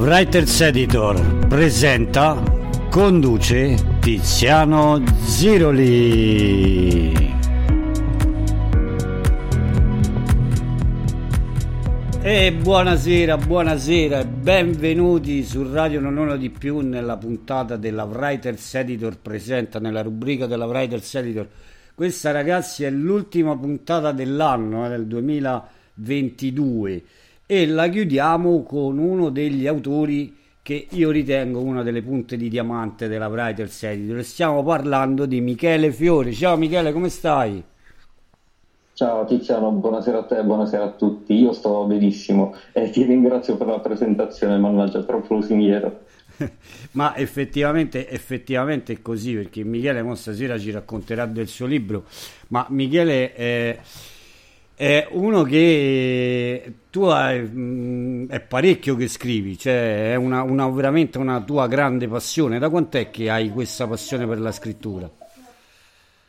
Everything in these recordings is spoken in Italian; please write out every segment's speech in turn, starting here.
Writers Editor presenta, conduce Tiziano Ziroli. E buonasera, buonasera e benvenuti su Radio Non Uno di Più nella puntata della Writers Editor presenta nella rubrica della Writers Editor. Questa ragazzi è l'ultima puntata dell'anno, eh, del 2022 e la chiudiamo con uno degli autori che io ritengo una delle punte di diamante della Writers Editor. Stiamo parlando di Michele Fiore. Ciao Michele, come stai? Ciao Tiziano, buonasera a te buonasera a tutti. Io sto benissimo e ti ringrazio per la presentazione, mannaggia, troppo lusinghiero. Ma effettivamente, effettivamente è così perché Michele stasera ci racconterà del suo libro. Ma Michele è, è uno che tu hai, mh, è parecchio che scrivi, cioè è una, una, veramente una tua grande passione. Da quant'è che hai questa passione per la scrittura?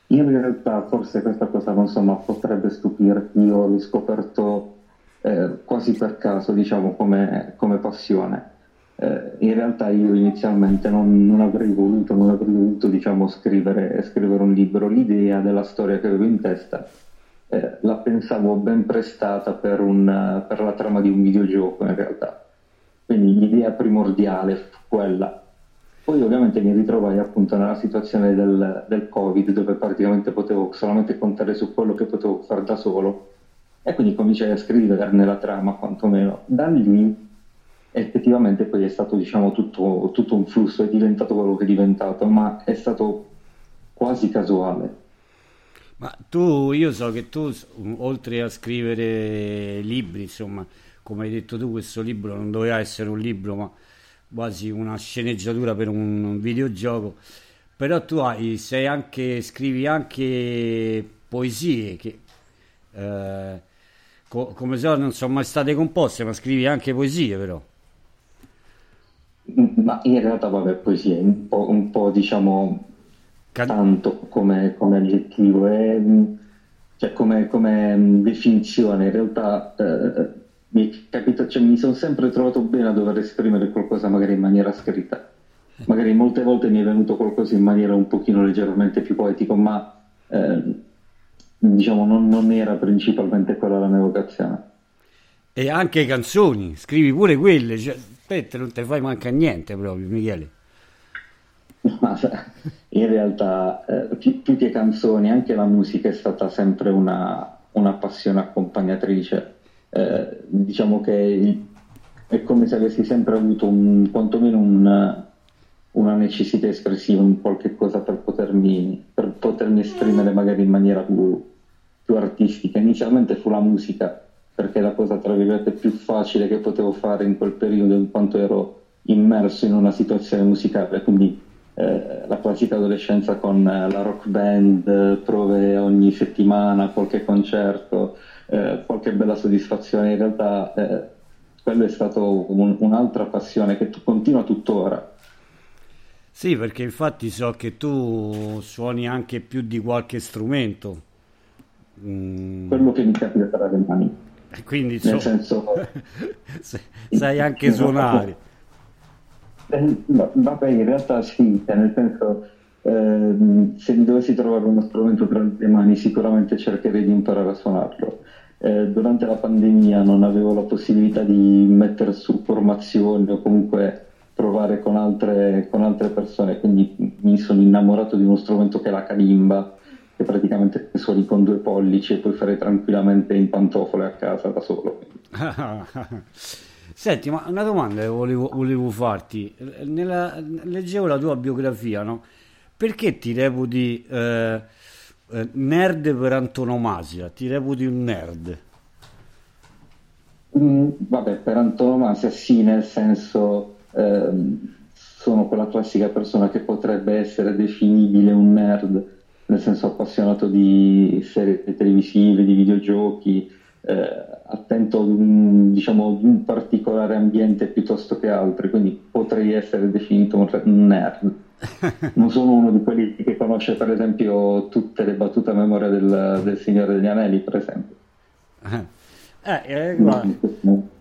In realtà forse questa cosa insomma, potrebbe stupirti, io l'ho scoperto eh, quasi per caso, diciamo, come, come passione. Eh, in realtà io inizialmente non, non, avrei voluto, non avrei voluto diciamo, scrivere, scrivere un libro, l'idea della storia che avevo in testa eh, la pensavo ben prestata per, un, per la trama di un videogioco in realtà. Quindi l'idea primordiale fu quella poi ovviamente mi ritrovai appunto nella situazione del, del, Covid dove praticamente potevo solamente contare su quello che potevo fare da solo e quindi cominciai a scrivere nella trama quantomeno. Da lì effettivamente poi è stato diciamo tutto, tutto un flusso, è diventato quello che è diventato, ma è stato quasi casuale. Ma tu, io so che tu, oltre a scrivere libri, insomma, come hai detto tu, questo libro non doveva essere un libro, ma quasi una sceneggiatura per un videogioco. Però tu hai, anche, scrivi anche poesie che eh, co- come so non sono mai state composte, ma scrivi anche poesie però. Ma in realtà, vabbè, poesie, un po', un po' diciamo Can- tanto come, come aggettivo, è, cioè come, come, definizione. In realtà eh, mi, capita, cioè, mi sono sempre trovato bene a dover esprimere qualcosa magari in maniera scritta. Magari molte volte mi è venuto qualcosa in maniera un pochino leggermente più poetico, ma eh, diciamo non, non, era principalmente quella la mia vocazione. E anche canzoni, scrivi pure quelle, cioè, te non te fai manca niente proprio, Michele. In realtà eh, più, più, che canzoni, anche la musica è stata sempre una, una passione accompagnatrice eh, diciamo che è come se avessi sempre avuto un, quantomeno un, una necessità espressiva, un qualche cosa per potermi, per potermi esprimere magari in maniera più, più artistica. Inizialmente fu la musica, perché è la cosa tra virgolette più facile che potevo fare in quel periodo in quanto ero immerso in una situazione musicale, quindi eh, la classica adolescenza con la rock band, prove ogni settimana, qualche concerto, eh, qualche bella soddisfazione. In realtà eh, quello è stato un, un'altra passione che tu, continua tuttora. Sì, perché infatti so che tu suoni anche più di qualche strumento. Mm. Quello che mi capita tra le mani. Quindi Nel so... senso... sai anche suonare. Eh, vabbè, in realtà sì, cioè, nel senso Eh, se mi dovessi trovare uno strumento tra le mani sicuramente cercherei di imparare a suonarlo. Eh, durante la pandemia non avevo la possibilità di mettere su formazioni o comunque provare con altre, con altre persone, quindi mi sono innamorato di uno strumento che è la calimba, che praticamente suoni con due pollici e puoi fare tranquillamente in pantofole a casa da solo. Senti, ma una domanda che volevo, volevo farti. Nella, leggevo la tua biografia, no? Perché ti reputi eh, eh, nerd per antonomasia? Ti reputi un nerd? Mm, vabbè, per antonomasia sì, nel senso eh, sono quella classica persona che potrebbe essere definibile un nerd, nel senso appassionato di serie televisive, di videogiochi, eh, attento ad un, diciamo, un particolare ambiente piuttosto che altri, quindi potrei essere definito un nerd. non sono uno di quelli che conosce per esempio tutte le battute a memoria del, del Signore degli Anelli, per esempio. Eh, eh, guarda,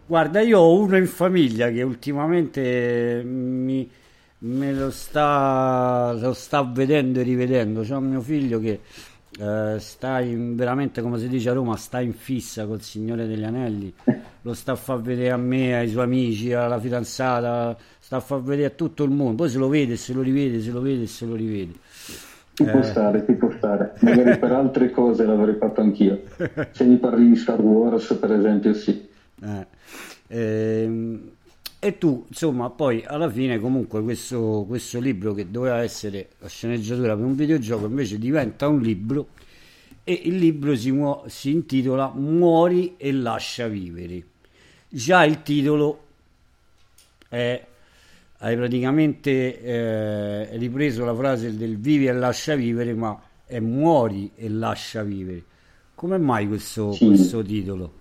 guarda, io ho uno in famiglia che ultimamente mi, me lo sta, lo sta vedendo e rivedendo. C'è un mio figlio che eh, sta in, veramente come si dice a Roma sta in fissa col Signore degli Anelli. Lo sta a far vedere a me, ai suoi amici, alla fidanzata sta a far vedere a tutto il mondo. Poi se lo vede, se lo rivede, se lo vede, se lo rivede. Ci può eh. stare, ci può stare. Magari per altre cose l'avrei fatto anch'io. Se mi parli di Star Wars per esempio sì. Eh. Ehm e tu, insomma, poi alla fine comunque questo, questo libro che doveva essere la sceneggiatura per un videogioco invece diventa un libro e il libro si, mu- si intitola Muori e lascia vivere. Già il titolo è hai praticamente eh, ripreso la frase del vivi e lascia vivere, ma è muori e lascia vivere. Come mai questo, sì. questo titolo?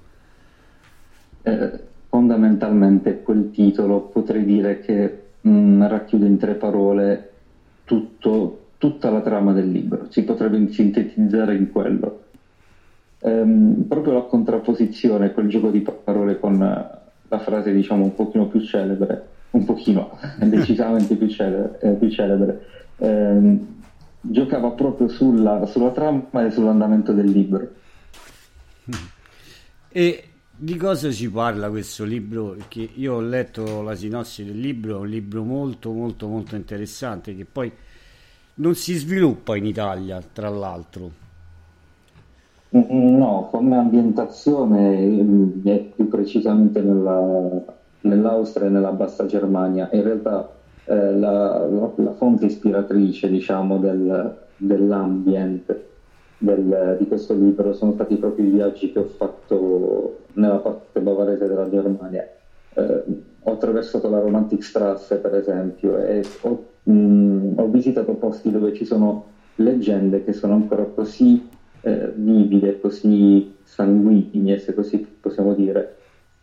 Eh, fondamentalmente quel titolo potrei dire che mh, mm, racchiude in tre parole tutto, tutta la trama del libro, si potrebbe sintetizzare in quello. Ehm, proprio la contrapposizione, quel gioco di parole con la frase diciamo un pochino più celebre, un pochino, decisamente più celebre, eh, più celebre ehm, giocava proprio sulla, sulla trama e sull'andamento del libro. E di cosa ci parla questo libro? Perché io ho letto la sinossi del libro, è un libro molto molto molto interessante che poi non si sviluppa in Italia, tra l'altro. No, come ambientazione è più precisamente nella, nell'Austria e nella Bassa Germania. In realtà eh, la, la, la, fonte ispiratrice diciamo, del, dell'ambiente del, di questo libro sono stati proprio i viaggi che ho fatto nella parte bavarese della Germania. Eh, ho attraversato la Romantic Strasse, per esempio, e ho, mh, ho, visitato posti dove ci sono leggende che sono ancora così eh, vivide, così sanguigne, se così possiamo dire,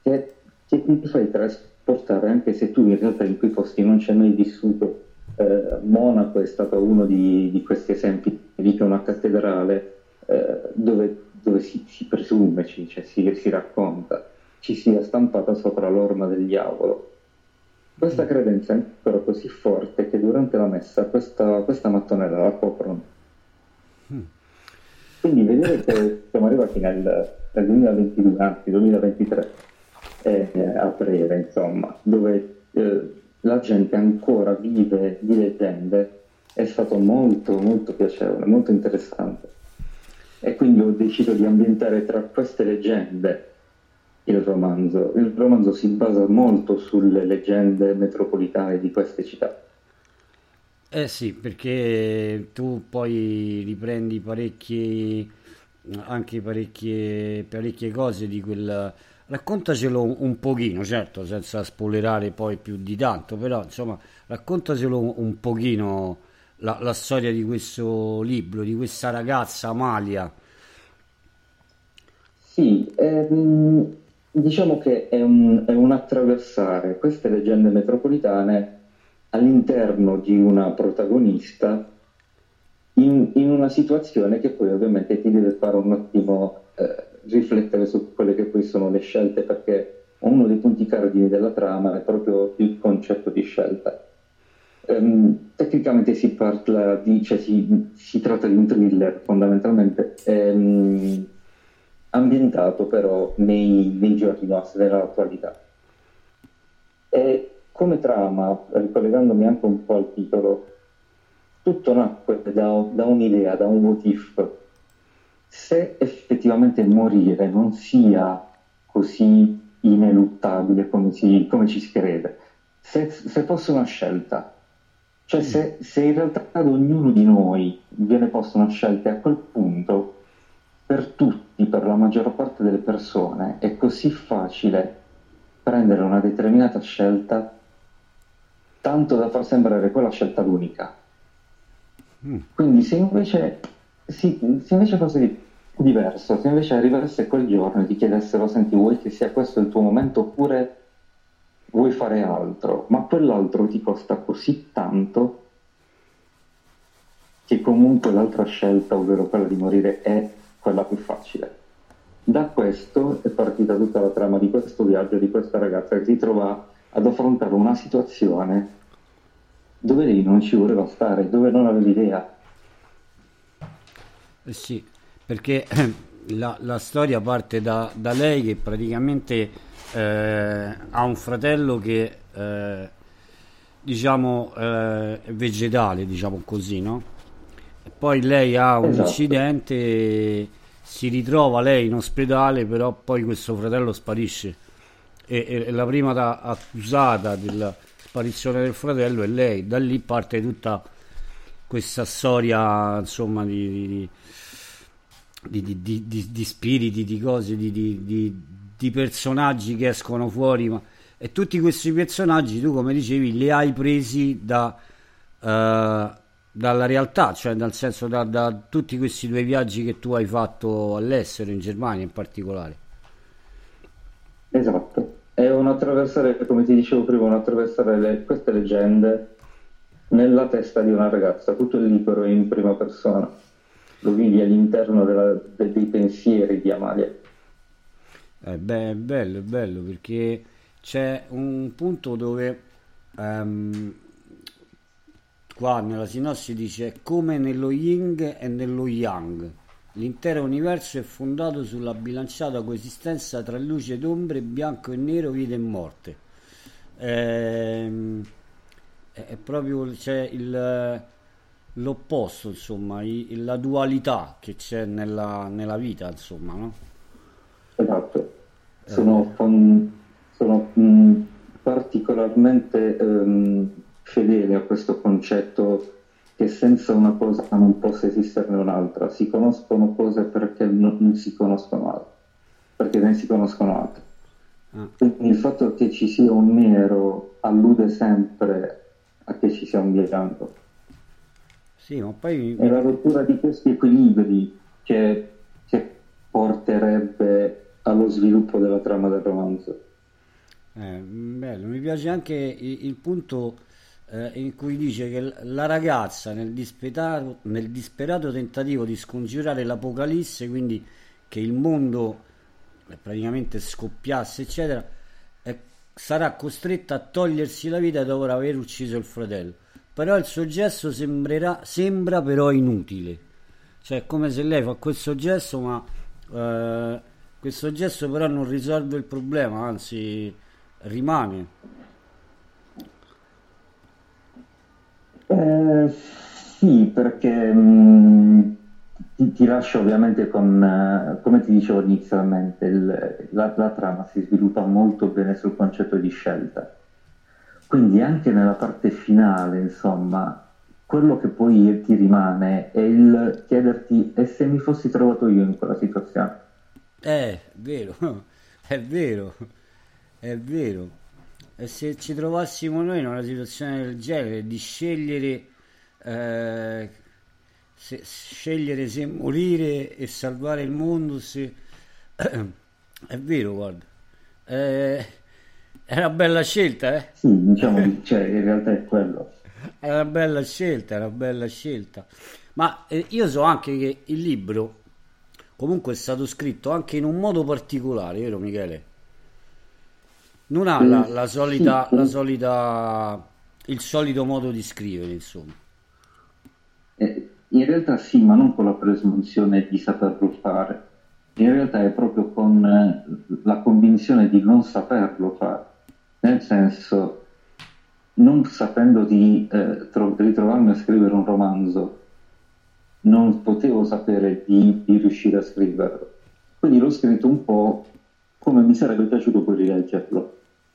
che, che ti fai trasportare anche se tu in realtà in quei posti non ci hai mai vissuto eh, Monaco è stato uno di, di questi esempi, lì che una cattedrale eh, dove, dove si, si, presume, cioè si, si, racconta, ci sia stampata sopra l'orma del diavolo. Questa mm. credenza è ancora così forte che durante la messa questa, questa mattonella la coprono. Mm. Quindi vedere che siamo arrivati nel, nel 2022, anzi 2023, eh, a breve, insomma, dove eh, la gente ancora vive di leggende è stato molto molto piacevole, molto interessante. E quindi ho deciso di ambientare tra queste leggende il romanzo. Il romanzo si basa molto sulle leggende metropolitane di queste città. Eh sì, perché tu poi riprendi parecchie, anche parecchie, parecchie cose di quel raccontacelo un pochino, certo, senza spoilerare poi più di tanto, però insomma, raccontacelo un pochino la, la storia di questo libro, di questa ragazza Amalia. Sì, ehm, diciamo che è un, è un attraversare queste leggende metropolitane all'interno di una protagonista in, in, una situazione che poi ovviamente ti deve fare un attimo eh, riflettere su quelle che poi sono le scelte, perché uno dei punti cardini della trama è proprio il concetto di scelta. Um, tecnicamente si parla di, cioè si, si, tratta di un thriller fondamentalmente, um, ambientato però nei, nei giorni nostri, nell'attualità. E come trama, ricollegandomi anche un po' al titolo, tutto nacque da, da un'idea, da un motif. Se effettivamente morire non sia così ineluttabile come, si, come ci si crede, se, se fosse una scelta, cioè se, se, in realtà ad ognuno di noi viene posta una scelta e a quel punto per tutti, per la maggior parte delle persone, è così facile prendere una determinata scelta tanto da far sembrare quella scelta l'unica. Mm. Quindi se invece, si, se invece fosse diverso, se invece arrivasse quel giorno e ti chiedessero, senti, vuoi che sia questo il tuo momento oppure vuoi fare altro, ma quell'altro ti costa così tanto che comunque l'altra scelta, ovvero quella di morire, è quella più facile. Da questo è partita tutta la trama di questo viaggio di questa ragazza che si trova ad affrontare una situazione dove lei non ci voleva stare, dove non aveva idea. Eh sì, perché la, la storia parte da, da, lei che praticamente eh, ha un fratello che eh, diciamo eh, è vegetale, diciamo così, no? E poi lei ha un esatto. incidente, si ritrova lei in ospedale, però poi questo fratello sparisce. E, e la prima da, accusata della sparizione del fratello è lei. Da lì parte tutta questa storia, insomma, di, di, di, di spiriti, di cose, di, personaggi che escono fuori. Ma... E tutti questi personaggi, tu come dicevi, li hai presi da, uh, dalla realtà, cioè nel senso da, da tutti questi due viaggi che tu hai fatto all'estero, in Germania in particolare. Esatto. È un attraversare, come ti dicevo prima, un attraversare le, queste leggende nella testa di una ragazza, tutto il libro in prima persona, lo vivi all'interno della, de, dei pensieri di Amalia. Eh, beh, è bello, è bello perché c'è un punto dove um, qua nella sinossi dice come nello yin e nello yang L'intero universo è fondato sulla bilanciata coesistenza tra luce ed ombre, bianco e nero, vita e morte. Ehm, è proprio c'è il, l'opposto, insomma, la dualità che c'è nella, nella vita, insomma, no? Esatto. Sono, eh. sono mh, particolarmente um, fedele a questo concetto che senza una cosa non possa esisterne un'altra. Si conoscono cose perché non, non si conoscono altre, perché ne si conoscono altre. Ah. Quindi il fatto che ci sia un nero allude sempre a che ci sia un bianco. Sì, ma poi... È la rottura di questi equilibri che, che porterebbe allo sviluppo della trama del romanzo. Eh, bello, mi piace anche il, il punto eh, in cui dice che la ragazza nel disperato, nel disperato tentativo di scongiurare l'apocalisse, quindi che il mondo eh, praticamente scoppiasse, eccetera, sarà costretta a togliersi la vita dopo aver ucciso il fratello. Però il suo gesto sembrerà, sembra però inutile. Cioè, è come se lei fa questo gesto, ma eh, questo gesto però non risolve il problema, anzi rimane. Eh, sì, perché mh, mm, ti, ti, lascio ovviamente con, uh, come ti dicevo inizialmente, il, la, la, trama si sviluppa molto bene sul concetto di scelta. Quindi anche nella parte finale, insomma, quello che poi ti rimane è il chiederti e se mi fossi trovato io in quella situazione. Eh, è vero, è vero, è vero. E se ci trovassimo noi in una situazione del genere, di scegliere, eh, se, scegliere se morire e salvare il mondo, se... è vero, guarda. Eh, è una bella scelta, eh? Sì, diciamo, cioè, in realtà è quello. È una bella scelta, è una bella scelta. Ma eh, io so anche che il libro comunque è stato scritto anche in un modo particolare, vero Michele? non ha la, la solita, la solita il solito modo di scrivere, insomma. Eh, in realtà sì, ma non con la presunzione di saperlo fare. In realtà è proprio con eh, la convinzione di non saperlo fare. Nel senso, non sapendo di eh, tro- ritrovarmi a scrivere un romanzo, non potevo sapere di, di, riuscire a scriverlo. Quindi l'ho scritto un po' come mi sarebbe piaciuto poi rileggerlo.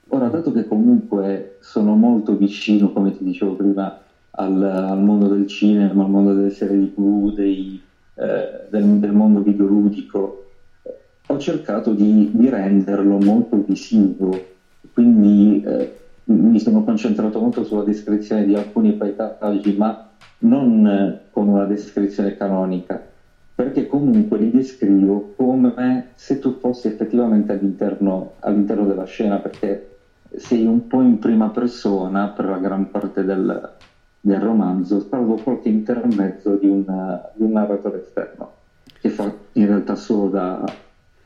Ora, dato che comunque sono molto vicino, come ti dicevo prima, al, al mondo del cinema, al mondo delle serie TV, dei, eh, del, del, mondo videoludico, ho cercato di, di renderlo molto visivo, quindi eh, mi sono concentrato molto sulla descrizione di alcuni paesaggi, ma non eh, con una descrizione canonica, perché comunque li descrivo come se tu fossi effettivamente all'interno, all'interno della scena, perché sei un po' in prima persona per la gran parte del, del romanzo, salvo qualche intermezzo di, una, di, un narratore esterno, che fa in realtà solo da,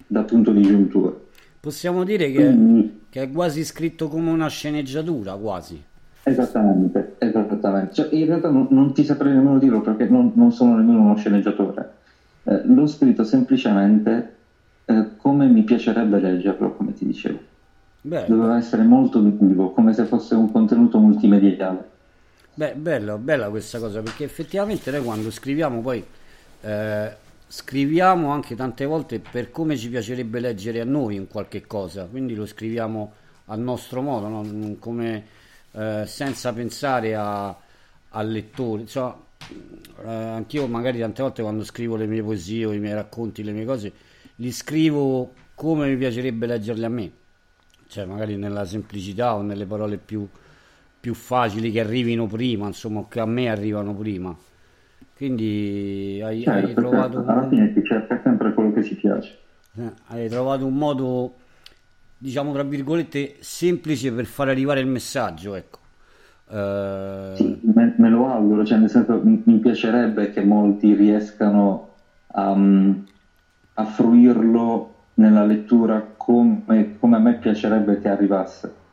da punto di giuntura. Possiamo dire che, Quindi, che, è quasi scritto come una sceneggiatura, quasi. Esattamente, esattamente. Cioè, in realtà non, non, ti saprei nemmeno dirlo perché non, non sono nemmeno uno sceneggiatore. Eh, l'ho scritto semplicemente eh, come mi piacerebbe leggerlo, come ti dicevo. Beh, Doveva essere molto vivo, come se fosse un contenuto multimediale. Beh, bello, bella questa cosa, perché effettivamente noi quando scriviamo poi eh, scriviamo anche tante volte per come ci piacerebbe leggere a noi un qualche cosa, quindi lo scriviamo al nostro modo, no? come, eh, senza pensare al lettore. Insomma, eh, anch'io magari tante volte quando scrivo le mie poesie o i miei racconti, le mie cose, li scrivo come mi piacerebbe leggerli a me cioè magari nella semplicità o nelle parole più, più facili che arrivino prima, insomma, che a me arrivano prima. Quindi hai, certo, hai trovato... Alla un... fine si cerca sempre quello che si piace. Eh, hai trovato un modo, diciamo, tra virgolette, semplice per far arrivare il messaggio, ecco. Uh... Sì, me, me, lo auguro, cioè nel senso mi, mi piacerebbe che molti riescano a, a fruirlo nella lettura come, come a me piacerebbe che arrivasse.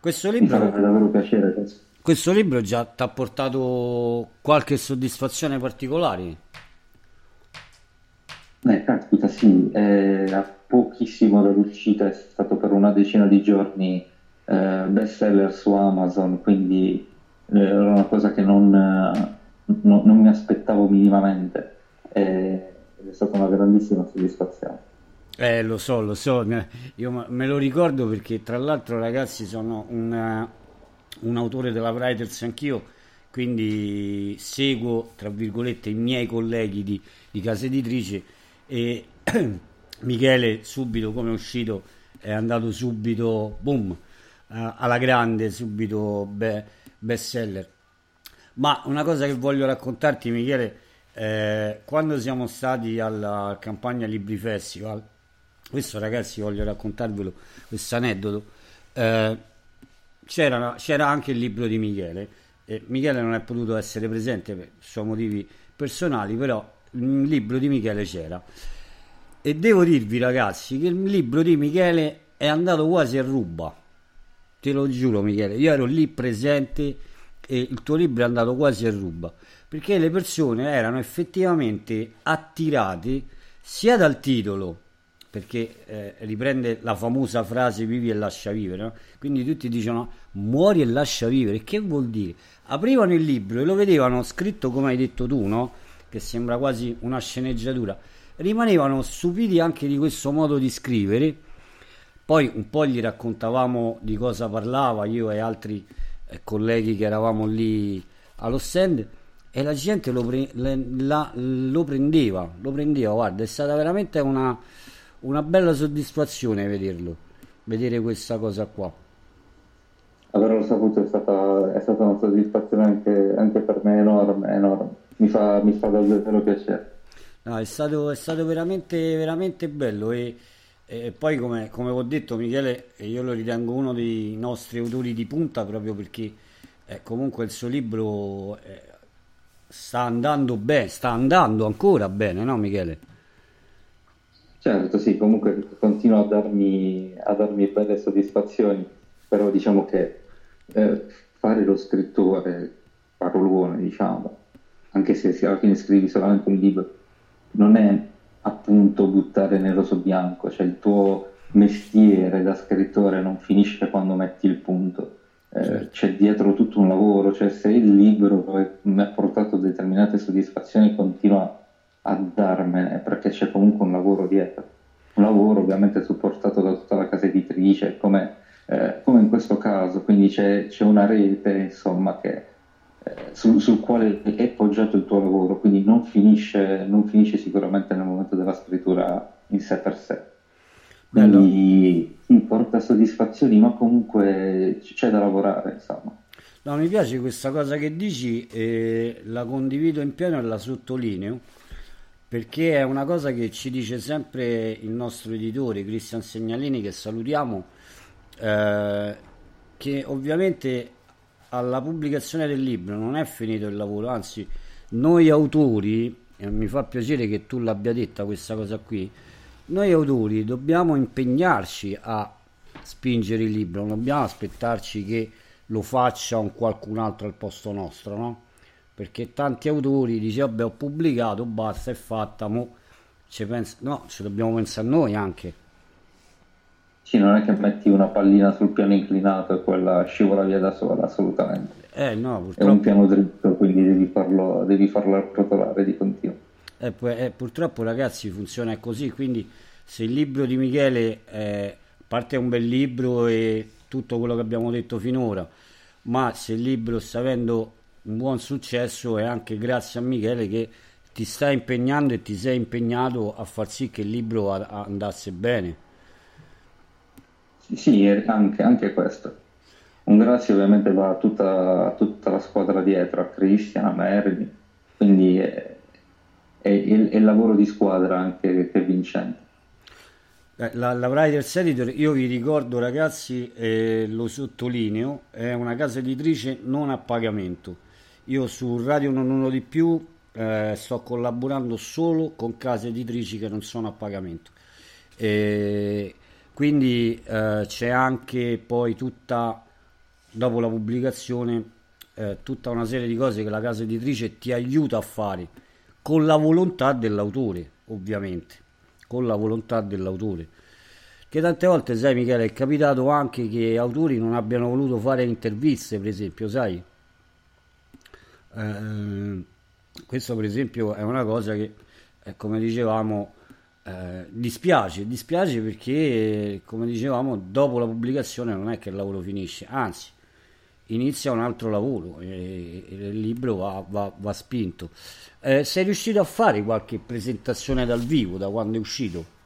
Questo libro, Mi farebbe davvero piacere. Questo, questo libro già ti ha portato qualche soddisfazione particolare? Eh, caspita, sì, è a pochissimo dall'uscita, è stato per una decina di giorni eh, bestseller su Amazon, quindi eh, era una cosa che non, non, non mi aspettavo minimamente eh, ed è stata una grandissima soddisfazione. Eh, lo so, lo so, io me lo ricordo perché tra l'altro ragazzi sono una, un autore della Writers anch'io, quindi seguo, tra virgolette, i miei colleghi di, di casa editrice e Michele subito come è uscito è andato subito, boom, uh, alla grande, subito be- bestseller. Ma una cosa che voglio raccontarti Michele, eh, quando siamo stati alla campagna Libri Festival, questo ragazzi voglio raccontarvelo questo aneddoto. Eh, c'era, c'era, anche il libro di Michele e Michele non è potuto essere presente per suoi motivi personali però il libro di Michele c'era. E devo dirvi ragazzi che il libro di Michele è andato quasi a ruba. Te lo giuro Michele io ero lì presente e il tuo libro è andato quasi a ruba perché le persone erano effettivamente attirate sia dal titolo perché eh, riprende la famosa frase vivi e lascia vivere, no? quindi tutti dicono muori e lascia vivere, che vuol dire? Aprivano il libro e lo vedevano scritto come hai detto tu, no? che sembra quasi una sceneggiatura, rimanevano stupiti anche di questo modo di scrivere, poi un po' gli raccontavamo di cosa parlava io e altri eh, colleghi che eravamo lì allo stand e la gente lo, pre- la, lo prendeva, lo prendeva, guarda, è stata veramente una una bella soddisfazione vederlo, vedere questa cosa qua. Averlo saputo è stata, è stata una soddisfazione anche, anche, per me enorme, enorme. Mi fa, mi fa davvero piacere. No, è stato, è stato veramente, veramente bello e, e poi come, come, ho detto Michele, io lo ritengo uno dei nostri autori di punta proprio perché eh, comunque il suo libro eh, sta andando bene, sta andando ancora bene, no Michele? Certo, sì, comunque continua a darmi, a darmi belle soddisfazioni, però diciamo che eh, fare lo scrittore parolone, diciamo, anche se alla fine scrivi solamente un libro, non è appunto buttare nero su bianco, cioè il tuo mestiere da scrittore non finisce quando metti il punto. Eh, certo. C'è dietro tutto un lavoro, cioè se il libro mi ha portato determinate soddisfazioni continua a darmene perché c'è comunque un lavoro dietro, un lavoro ovviamente supportato da tutta la casa editrice come, eh, come in questo caso, quindi c'è, c'è una rete insomma che sul, sul, quale è poggiato il tuo lavoro, quindi non finisce, non finisce, sicuramente nel momento della scrittura in sé per sé. Quindi sì, porta soddisfazioni, ma comunque c'è da lavorare, insomma. No, mi piace questa cosa che dici, eh, la condivido in pieno e la sottolineo, perché è una cosa che ci dice sempre il nostro editore Cristian Segnalini, che salutiamo, eh, che ovviamente alla pubblicazione del libro non è finito il lavoro, anzi noi autori, e mi fa piacere che tu l'abbia detta questa cosa qui, noi autori dobbiamo impegnarci a spingere il libro, non dobbiamo aspettarci che lo faccia un qualcun altro al posto nostro, no? Perché tanti autori dicono, vabbè ho pubblicato, basta, è fatta, mo ci pensa... no, ci dobbiamo pensare noi anche sì, non è che metti una pallina sul piano inclinato e quella scivola via da sola, assolutamente. Eh, no, purtroppo... È un piano dritto, quindi devi farlo, devi farlo rotolare di continuo. Eh, eh, purtroppo ragazzi funziona così, quindi se il libro di Michele è, a parte è un bel libro e tutto quello che abbiamo detto finora, ma se il libro sta avendo un buon successo è anche grazie a Michele che ti sta impegnando e ti sei impegnato a far sì che il libro andasse bene. Sì, anche, anche questo. Un grazie ovviamente va a tutta, tutta la squadra dietro, a Christian, a Merlin, quindi è, è, è, il lavoro di squadra anche che è vincente. Eh, la, la Writers Editor, io vi ricordo ragazzi, eh, lo sottolineo, è una casa editrice non a pagamento. Io su Radio Non Uno di Più eh, sto collaborando solo con case editrici che non sono a pagamento. E quindi eh, c'è anche poi tutta, dopo la pubblicazione, eh, tutta una serie di cose che la casa editrice ti aiuta a fare con la volontà dell'autore, ovviamente, con la volontà dell'autore. Che tante volte, sai Michele, è capitato anche che autori non abbiano voluto fare interviste, per esempio, sai? Eh, questo per esempio è una cosa che, eh, come dicevamo, eh, dispiace, dispiace perché, come dicevamo, dopo la pubblicazione non è che il lavoro finisce, anzi, inizia un altro lavoro e, e il libro va, va, va spinto. Eh, sei riuscito a fare qualche presentazione dal vivo da quando è uscito?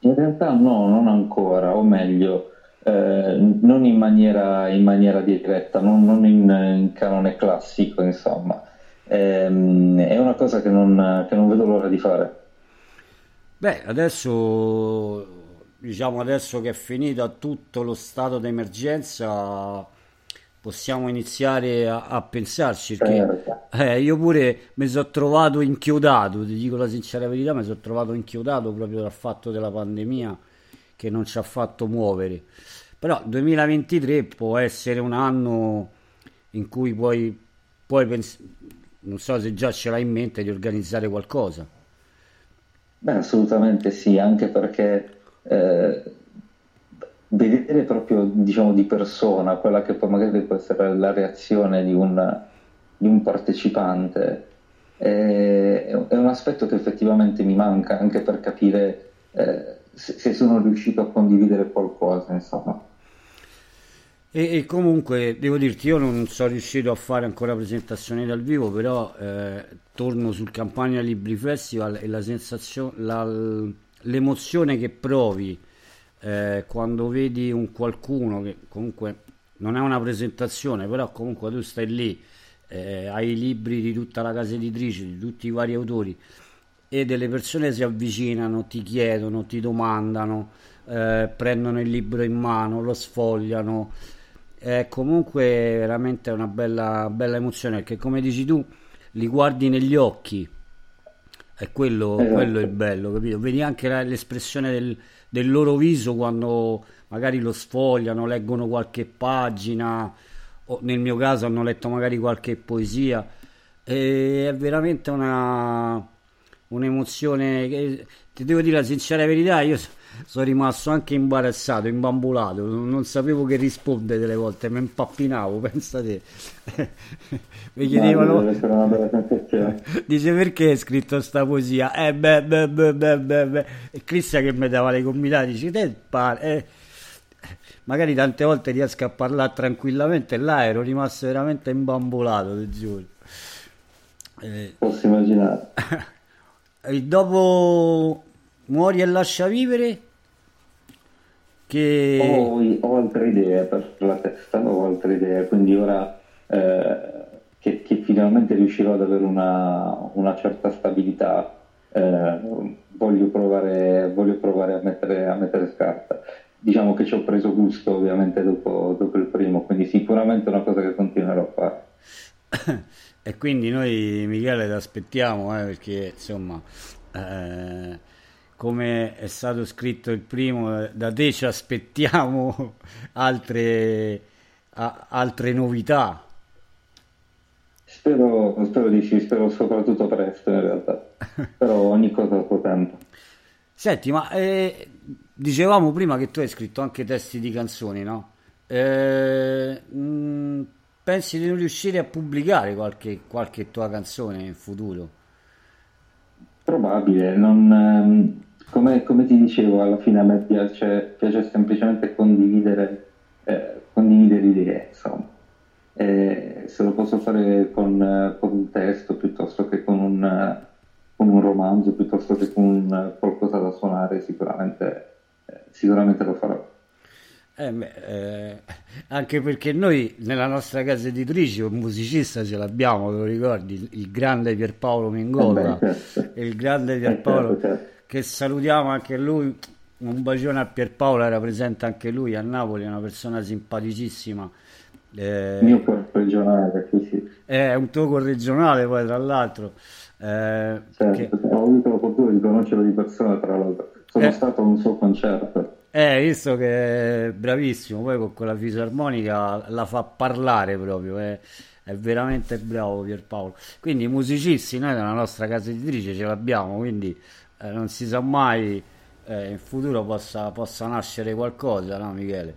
In realtà no, non ancora, o meglio, eh, non in maniera, in maniera diretta, non, non in, in, canone classico, insomma. Eh, è una cosa che non, che non vedo l'ora di fare. Beh, adesso diciamo adesso che è finito tutto lo stato d'emergenza possiamo iniziare a, a pensarci perché eh, io pure mi sono trovato inchiodato ti dico la sincera verità mi sono trovato inchiodato proprio dal fatto della pandemia che non ci ha fatto muovere. Però 2023 può essere un anno in cui puoi, puoi pens- non so se già ce l'hai in mente di organizzare qualcosa. Beh, assolutamente sì, anche perché eh, vedere proprio diciamo, di persona quella che poi magari può essere la reazione di un, di un partecipante è, è, un aspetto che effettivamente mi manca anche per capire eh, se, sono riuscito a condividere qualcosa, insomma. E, e, comunque devo dirti, io non sono riuscito a fare ancora presentazioni dal vivo, però eh, torno sul Campania Libri Festival e la sensazione, la, l'emozione che provi eh, quando vedi un qualcuno che comunque non è una presentazione, però comunque tu stai lì, eh, hai i libri di tutta la casa editrice, di tutti i vari autori e delle persone si avvicinano, ti chiedono, ti domandano, eh, prendono il libro in mano, lo sfogliano è comunque veramente una bella, bella emozione perché come dici tu li guardi negli occhi è quello, esatto. quello è il bello capito? vedi anche la, l'espressione del, del, loro viso quando magari lo sfogliano leggono qualche pagina o nel mio caso hanno letto magari qualche poesia. E è veramente una, un'emozione che ti devo dire la sincera verità, io sono rimasto anche imbarazzato, imbambulato, non sapevo che rispondere delle volte, mi impappinavo, pensa te. mi chiedevano... Dice perché hai scritto sta poesia? Eh beh, beh, beh, beh, beh, beh. E Cristian che mi dava le combinate, dice te pare... Eh. Magari tante volte riesco a parlare tranquillamente, là ero rimasto veramente imbambolato, ti giuro. Eh. Posso immaginare. E dopo Muori e lascia vivere che... Ho, ho, altre idee per la testa, ho altre idee, quindi ora eh, che, che, finalmente riuscirò ad avere una, una certa stabilità, eh, voglio, provare, voglio provare a mettere, a mettere scarta. Diciamo che ci ho preso gusto ovviamente dopo, dopo il primo, quindi sicuramente è una cosa che continuerò a fare. e quindi noi Michele ti aspettiamo eh, perché insomma... Eh come è stato scritto il primo, da te ci aspettiamo altre, a, altre novità. Spero, spero di sì, spero soprattutto presto in realtà, però ogni cosa a suo tempo. Senti, ma eh, dicevamo prima che tu hai scritto anche testi di canzoni, no? Eh, mh, mm, pensi di non riuscire a pubblicare qualche, qualche tua canzone in futuro? Probabile, non, ehm, come, come, ti dicevo, alla fine a me piace, piace semplicemente condividere, eh, condividere idee, insomma. E se lo posso fare con, con, un testo piuttosto che con un, con un romanzo, piuttosto che con qualcosa da suonare, sicuramente, eh, sicuramente lo farò. Eh eh, anche perché noi nella nostra casa editrice un musicista ce l'abbiamo, te lo ricordi? Il, grande Pierpaolo Mingola. Eh certo. Il grande Pierpaolo. Eh certo, certo che salutiamo anche lui. Un bacione a Pierpaolo, era presente anche lui a Napoli, è una persona simpaticissima. Eh, mio corregionale, sì, sì. È un tuo corregionale poi tra l'altro. Eh, certo, che... ho avuto la fortuna di conoscerlo di persona tra l'altro. Sono eh, stato a un suo concerto. Eh, visto che è bravissimo, poi con quella fisarmonica la fa parlare proprio, eh. è veramente bravo Pierpaolo. Quindi i musicisti noi nella nostra casa editrice ce l'abbiamo, quindi eh, non si sa mai eh, in futuro possa, possa, nascere qualcosa, no Michele?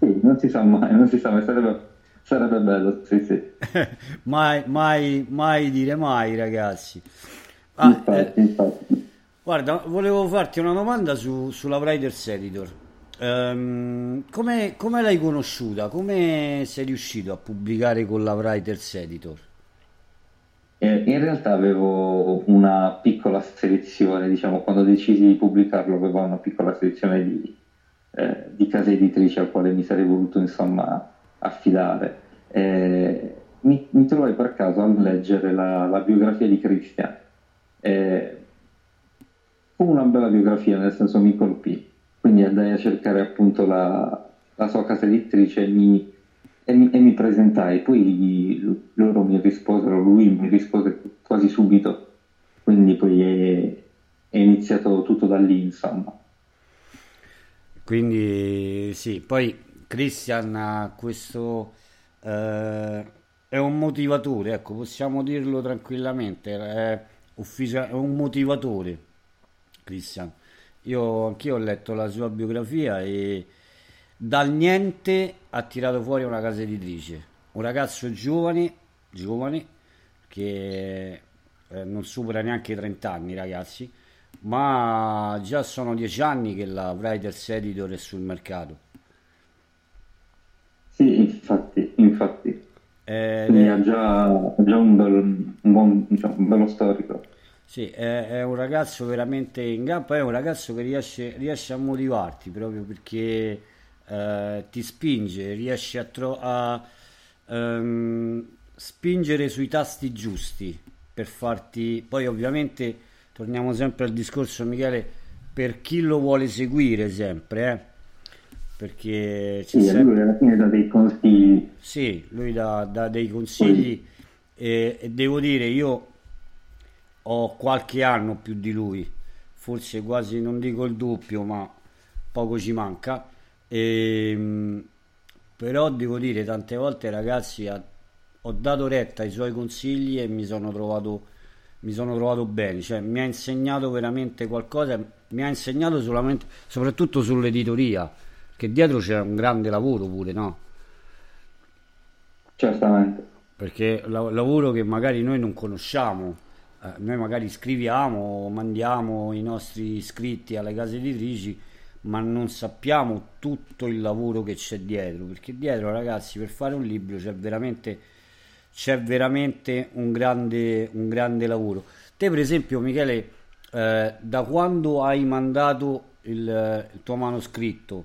Sì, non si sa mai, non si sa mai, sarebbe, sarebbe bello, sì sì. mai, mai, mai dire mai ragazzi. Ah, infatti, eh, infatti. Guarda, volevo farti una domanda su, sulla Writers Editor. Um, come, come l'hai conosciuta? Come sei riuscito a pubblicare con la Writers Editor? Eh, in realtà avevo una piccola selezione, diciamo, quando decisi di pubblicarlo avevo una piccola selezione di, eh, di case editrici al quale mi sarei voluto insomma affidare. Eh, mi, mi, trovai per caso a leggere la, la biografia di Christian. Eh, una bella biografia, nel senso mi colpì, quindi andai a cercare appunto la, la sua casa editrice e mi e mi, e mi presentai, poi loro mi risposero, lui mi rispose quasi subito, quindi poi è, è iniziato tutto da lì, insomma. Quindi sì, poi Christian ha questo eh, è un motivatore, ecco, possiamo dirlo tranquillamente, è, ufficia- è un motivatore Christian. Io anch'io ho letto la sua biografia e dal niente ha tirato fuori una casa editrice, un ragazzo giovane, giovane che eh, non supera neanche i 30 anni, ragazzi, ma già sono 10 anni che la Writers Editor è sul mercato. Sì, infatti, infatti. Eh, Quindi ha già, già un, bel, un, buon, diciamo, un bello storico. Sì, è, è, un ragazzo veramente in gamba, è un ragazzo che riesce, riesce a motivarti proprio perché eh, ti spinge, riesci a, tro- a um, spingere sui tasti giusti per farti... Poi ovviamente torniamo sempre al discorso Michele, per chi lo vuole seguire sempre, eh? perché sì, sempre... lui alla fine dà dei consigli. Sì, lui dà, dà dei consigli e, e, devo dire io ho qualche anno più di lui, forse quasi non dico il doppio, ma poco ci manca e, ehm, però devo dire tante volte ragazzi ho dato retta ai suoi consigli e mi sono trovato, mi sono trovato bene, cioè mi ha insegnato veramente qualcosa, mi ha insegnato solamente, soprattutto sull'editoria, che dietro c'è un grande lavoro pure, no? Certamente. Perché la- lavoro che magari noi non conosciamo, eh, noi magari scriviamo, mandiamo i nostri iscritti alle case editrici, ma non sappiamo tutto il lavoro che c'è dietro, perché dietro ragazzi per fare un libro c'è veramente, c'è veramente un, grande, un grande lavoro. Te per esempio Michele, eh, da quando hai mandato il, il tuo manoscritto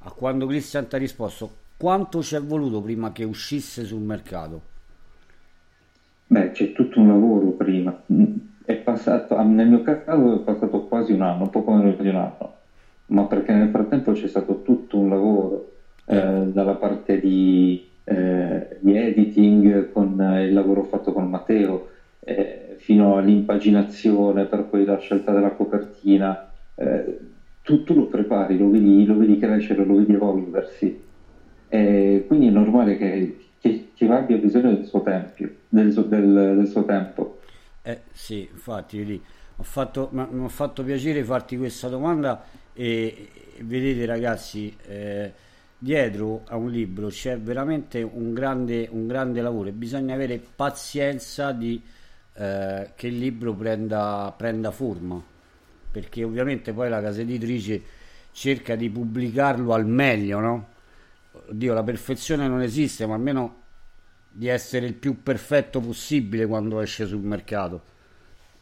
a quando Christian ti ha risposto, quanto ci è voluto prima che uscisse sul mercato? Beh, c'è tutto un lavoro prima. È passato, nel mio caso è passato quasi un anno, poco meno di un anno. Ma perché nel frattempo c'è stato tutto un lavoro eh, dalla parte di, eh, di, editing con il lavoro fatto con Matteo eh, fino all'impaginazione per poi la scelta della copertina eh, tu, tu, lo prepari, lo vedi, lo vedi crescere, lo vedi evolversi. Quindi è normale che, che, che, abbia bisogno del suo, tempio, del, del, del suo tempo eh sì, infatti mi ha fatto, fatto piacere farti questa domanda e, vedete ragazzi, eh, dietro a un libro c'è veramente un grande, un grande lavoro e bisogna avere pazienza di, eh, che il libro prenda, prenda forma, perché ovviamente poi la casa editrice cerca di pubblicarlo al meglio, no? Oddio, la perfezione non esiste, ma almeno di essere il più perfetto possibile quando esce sul mercato.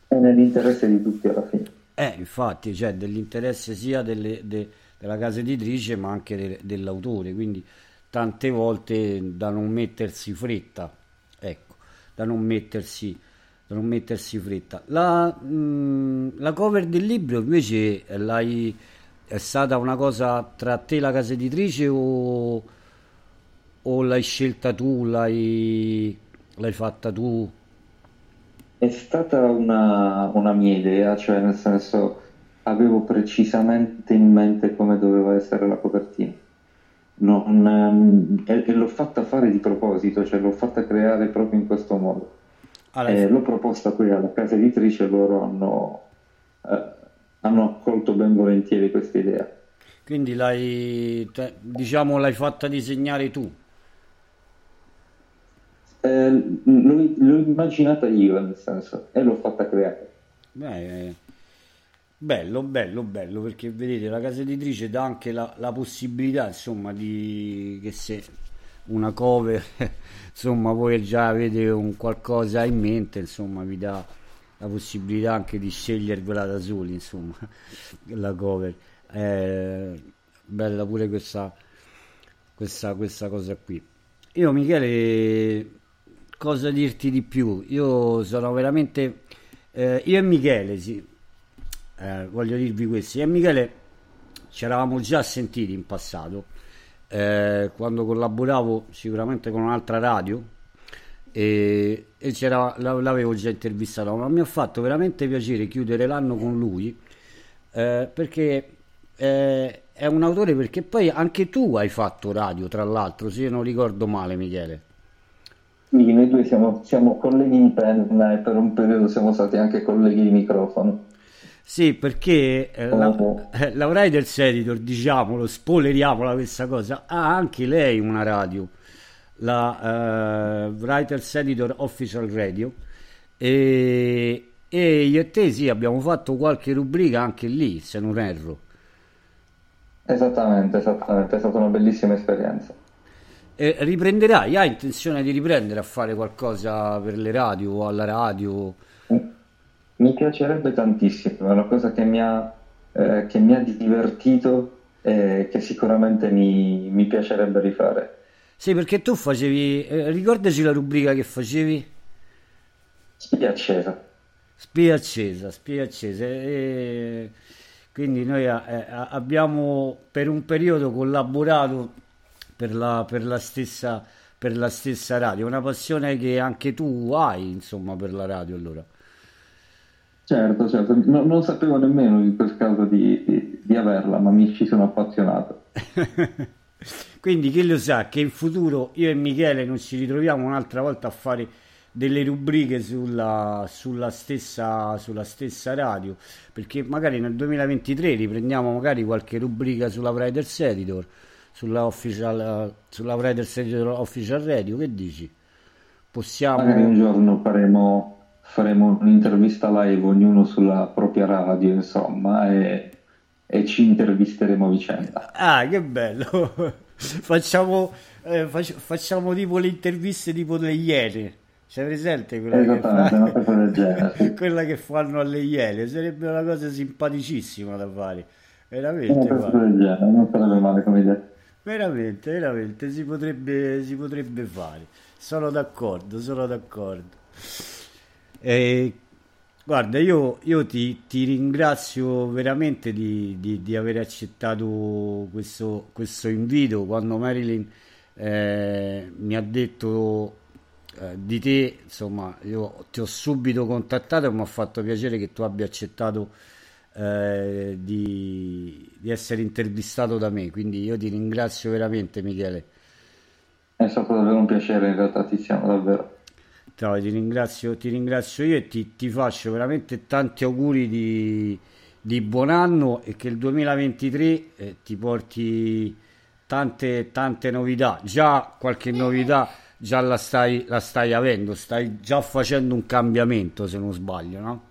È nell'interesse di tutti alla fine. Eh, infatti, c'è cioè, dell'interesse sia delle, de, della casa editrice ma anche de, dell'autore, quindi tante volte da non mettersi fretta, ecco, da non mettersi, da non mettersi fretta. La, mh, la cover del libro invece l'hai, è stata una cosa tra te e la casa editrice o, o l'hai scelta tu, l'hai, l'hai fatta tu? È stata una, una mia idea, cioè nel senso avevo precisamente in mente come doveva essere la copertina. Non, ehm, e, e, l'ho fatta fare di proposito, cioè l'ho fatta creare proprio in questo modo. Allora, e l'ho proposta qui alla casa editrice loro hanno, eh, hanno accolto ben volentieri questa idea. Quindi l'hai, diciamo, l'hai fatta disegnare tu? Eh, l'ho, l'ho, immaginata io, nel senso, e l'ho fatta creare. Beh, bello, bello, bello, perché vedete, la casa editrice dà anche la, la possibilità, insomma, di che se una cover, insomma, voi già avete un qualcosa in mente, insomma, vi dà la possibilità anche di scegliervela da soli, insomma, la cover. È bella pure questa, questa, questa cosa qui. Io, Michele, cosa dirti di più? Io sono veramente... Eh, io e Michele, sì, eh, voglio dirvi questo, io e Michele ci eravamo già sentiti in passato, eh, quando collaboravo sicuramente con un'altra radio e, e l'avevo già intervistato, ma mi ha fatto veramente piacere chiudere l'anno con lui eh, perché eh, è un autore perché poi anche tu hai fatto radio, tra l'altro, se io non ricordo male Michele. Sì, noi due siamo, siamo colleghi di penna e per un periodo siamo stati anche colleghi di microfono. Sì, perché eh, la, eh, la Writers Editor, diciamolo, spoileriamola questa cosa, ha anche lei una radio, la uh, Writers Editor Official Radio, e, e io e te sì, abbiamo fatto qualche rubrica anche lì, se non erro. Esattamente, esattamente, è stata una bellissima esperienza. E riprenderai? Hai intenzione di riprendere a fare qualcosa per le radio o alla radio? Mi piacerebbe tantissimo, è una cosa che mi ha, eh, che mi ha divertito e che sicuramente mi, mi, piacerebbe rifare. Sì, perché tu facevi, eh, ricordaci la rubrica che facevi? Spia accesa. Spia accesa, spia accesa. E quindi noi eh, abbiamo per un periodo collaborato per la, per la, stessa, per la stessa radio, una passione che anche tu hai, insomma, per la radio allora. Certo, certo, no, non sapevo nemmeno in quel caso di, di, di averla, ma mi ci sono appassionato. Quindi chi lo sa che in futuro io e Michele non ci ritroviamo un'altra volta a fare delle rubriche sulla, sulla, stessa, sulla stessa radio, perché magari nel 2023 riprendiamo magari qualche rubrica sulla Writers Editor, sulla, official, sulla Writers Editor Official Radio, che dici? Possiamo... Magari un giorno faremo, faremo un'intervista live ognuno sulla propria radio, insomma, e, e ci intervisteremo a vicenda. Ah, che bello! facciamo, eh, facciamo tipo le interviste tipo delle iene c'è presente quella, che, fa... quella che fanno alle Iene? Sarebbe una cosa simpaticissima da fare. Veramente. Non sarebbe male come idea. Veramente, veramente, si potrebbe, si potrebbe fare. Sono d'accordo, sono d'accordo. E, guarda, io, io ti, ti, ringrazio veramente di, di, di aver accettato questo, questo, invito. Quando Marilyn eh, mi ha detto eh, di te, insomma, io ti ho subito contattato e mi ha fatto piacere che tu abbia accettato eh, di, di, essere intervistato da me, quindi io ti ringrazio veramente Michele. È stato davvero un piacere in realtà Tiziano, davvero. No, ti, ringrazio, ti ringrazio io e ti, ti faccio veramente tanti auguri di, di, buon anno e che il 2023 eh, ti porti tante, tante novità. Già qualche novità già la stai, la stai avendo, stai già facendo un cambiamento se non sbaglio, no?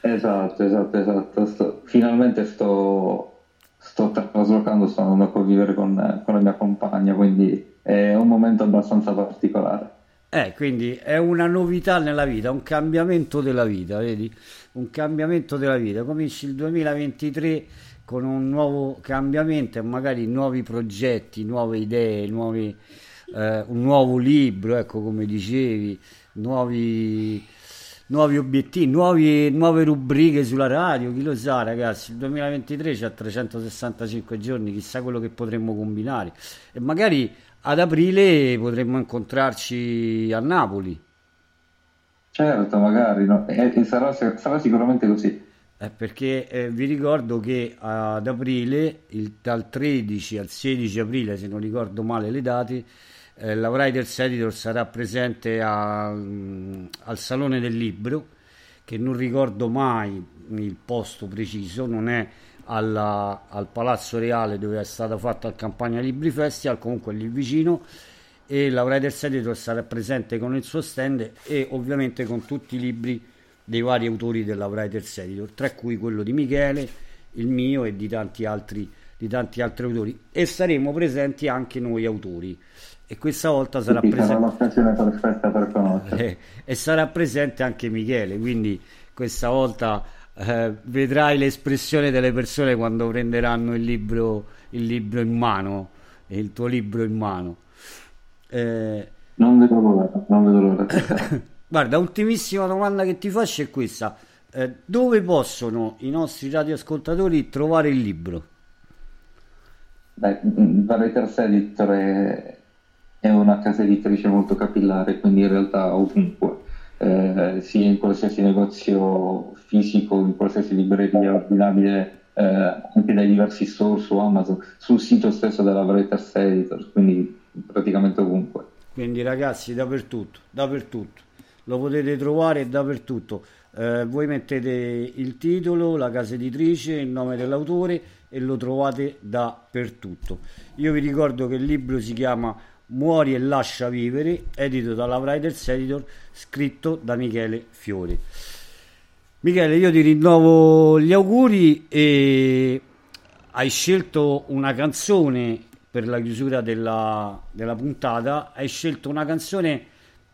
Esatto, esatto, esatto. Sto, finalmente sto, sto traslocando, sto andando a convivere con, con la mia compagna, quindi è un momento abbastanza particolare. Eh, quindi è una novità nella vita, un cambiamento della vita, vedi? Un cambiamento della vita. Cominci il 2023 con un nuovo cambiamento e magari nuovi progetti, nuove idee, nuovi, eh, un nuovo libro, ecco come dicevi, nuovi, nuovi obiettivi, nuovi, nuove rubriche sulla radio, chi lo sa ragazzi, il 2023 c'è 365 giorni, chissà quello che potremmo combinare e magari ad aprile potremmo incontrarci a Napoli. Certo, magari, no? e, sarà, sarà sicuramente così. Eh, perché eh, vi ricordo che ad aprile, il, dal 13 al 16 aprile, se non ricordo male le date, eh, la Writers Editor sarà presente a, mm, al Salone del Libro, che non ricordo mai il posto preciso, non è alla, al Palazzo Reale dove è stata fatta il Campagna Libri Festival, comunque lì vicino, e la Writers Editor sarà presente con il suo stand e ovviamente con tutti i libri dei vari autori della Writers Editor, tra cui quello di Michele, il mio e di tanti altri, di tanti altri autori. E saremo presenti anche noi autori e questa volta sarà presente eh, e sarà presente anche Michele quindi questa volta eh, vedrai l'espressione delle persone quando prenderanno il libro, il libro in mano il tuo libro in mano. Eh, non vedo l'ora non vedo l'ora. Guarda ultimissima domanda che ti faccio è questa. Eh, dove possono i nostri radioascoltatori trovare il libro? Beh, Writers Editor è è una casa editrice molto capillare, quindi in realtà ovunque, eh, sia in qualsiasi negozio fisico, in qualsiasi libreria ordinabile, eh, anche dai diversi store su Amazon, sul sito stesso della Writers Editor, quindi praticamente ovunque. Quindi ragazzi, dappertutto, dappertutto, lo potete trovare dappertutto. Eh, voi mettete il titolo, la casa editrice, il nome dell'autore e lo trovate dappertutto. Io vi ricordo che il libro si chiama Muori e lascia vivere, edito dalla Writers Editor, scritto da Michele Fiori. Michele, io ti rinnovo gli auguri e hai scelto una canzone per la chiusura della, della puntata, hai scelto una canzone,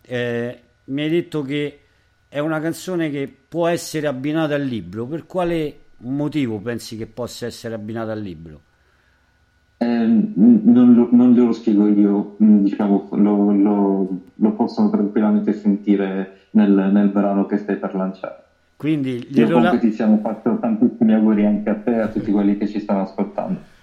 eh, mi hai detto che è una canzone che può essere abbinata al libro, per quale motivo pensi che possa essere abbinata al libro? Eh, non, lo, non lo spiego io, mm, diciamo, lo, lo, lo possono tranquillamente sentire nel, nel, brano che stai per lanciare. Quindi io comunque ti siamo fatto tantissimi auguri anche a te e a tutti quelli che ci stanno ascoltando.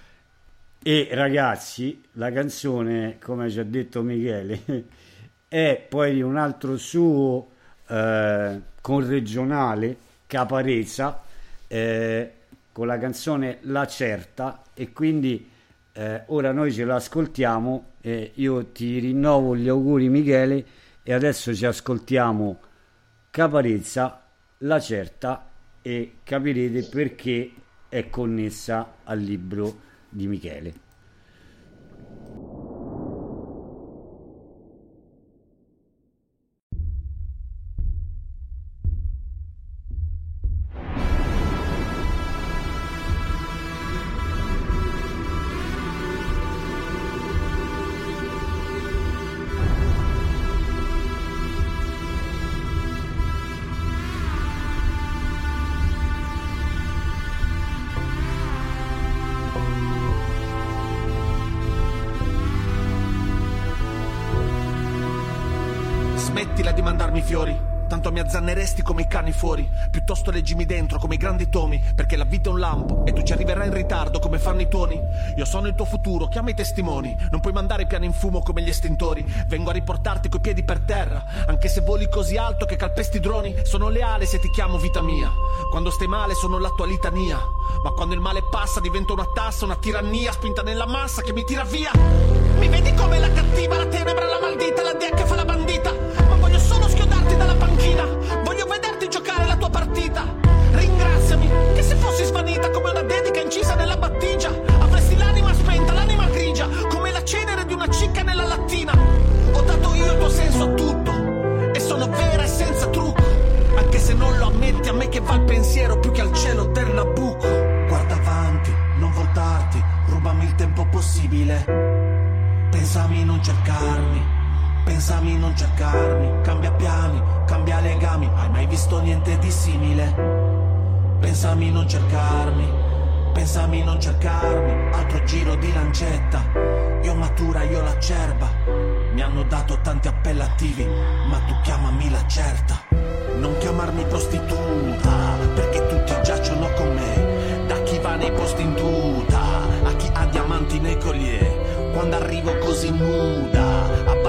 E ragazzi, la canzone, come ci ha detto Michele, è poi di un altro suo eh, conregionale, Caparezza, eh, con la canzone La Certa, e quindi eh, ora noi ce l'ascoltiamo e io ti rinnovo gli auguri Michele e adesso ci ascoltiamo Caparezza, la certa e capirete perché è connessa al libro di Michele. Azzanneresti come i cani fuori. Piuttosto leggimi dentro come i grandi tomi, perché la vita è un lampo e tu ci arriverai in ritardo come fanno i tuoni. Io sono il tuo futuro, chiama i testimoni. Non puoi mandare i piani in fumo come gli estintori. Vengo a riportarti coi piedi per terra, anche se voli così alto che calpesti droni. Sono leale se ti chiamo vita mia. Quando stai male sono la tua litania. Ma quando il male passa diventa una tassa, una tirannia spinta nella massa che mi tira via. Mi vedi come la cattiva, la tenebra, la maldita, la dea che fa la bandita. Panchina. Voglio vederti giocare la tua partita. Ringraziami, che se fossi svanita come una dedica incisa nella battigia, avresti l'anima spenta, l'anima grigia, come la cenere di una cicca nella lattina. Ho dato io il tuo senso a tutto, e sono vera e senza trucco. Anche se non lo ammetti, a me che va il pensiero più che al cielo del Nabucco. Guarda avanti, non voltarti, rubami il tempo possibile. Pensami, non cercarmi Pensami non cercarmi, cambia piani, cambia legami, hai mai visto niente di simile? Pensami non cercarmi, pensami non cercarmi, altro giro di lancetta, io matura, io la cerba, mi hanno dato tanti appellativi, ma tu chiamami la certa, non chiamarmi prostituta, perché tutti giacciono con me, da chi va nei posti in tuta, a chi ha diamanti nei collier, quando arrivo così nuda occhi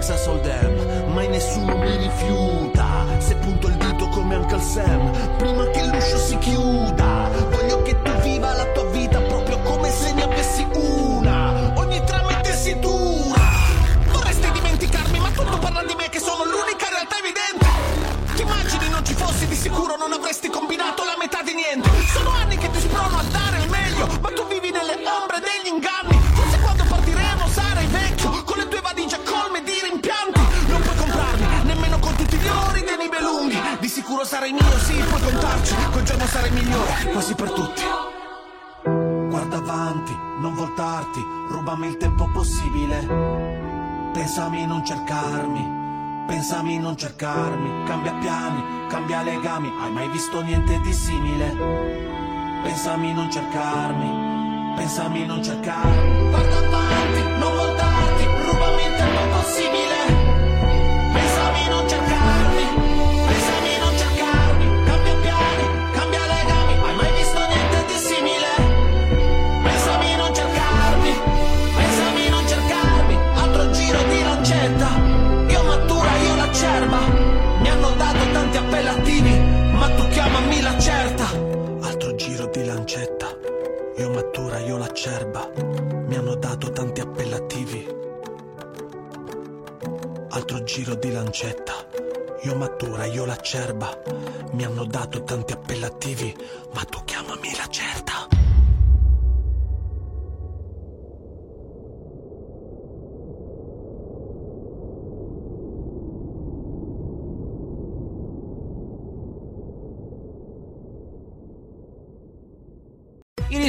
Texas Hold'em Mai nessuno mi rifiuta. Se punto il dito come Uncle Sam Prima che l'uscio si chiuda. Voglio che tu viva la tua vita Proprio come se ne avessi una. Ogni trama è tessitura Vorresti dimenticarmi Ma tutto parla di me che sono l'unica realtà evidente. Ti immagini non ci fossi di sicuro Non avresti combinato la metà di niente. Sono anni che ti sprono a dare il meglio Ma tu vivi nelle ombre degli inganni sarai mio, sì, puoi contarci, quel giorno sarai migliore, quasi per tutti. Guarda avanti, non voltarti, rubami il tempo possibile. Pensami non cercarmi, pensami non cercarmi, cambia piani, cambia legami, hai mai visto niente di simile? Pensami non cercarmi, pensami non cercarmi. Guarda avanti,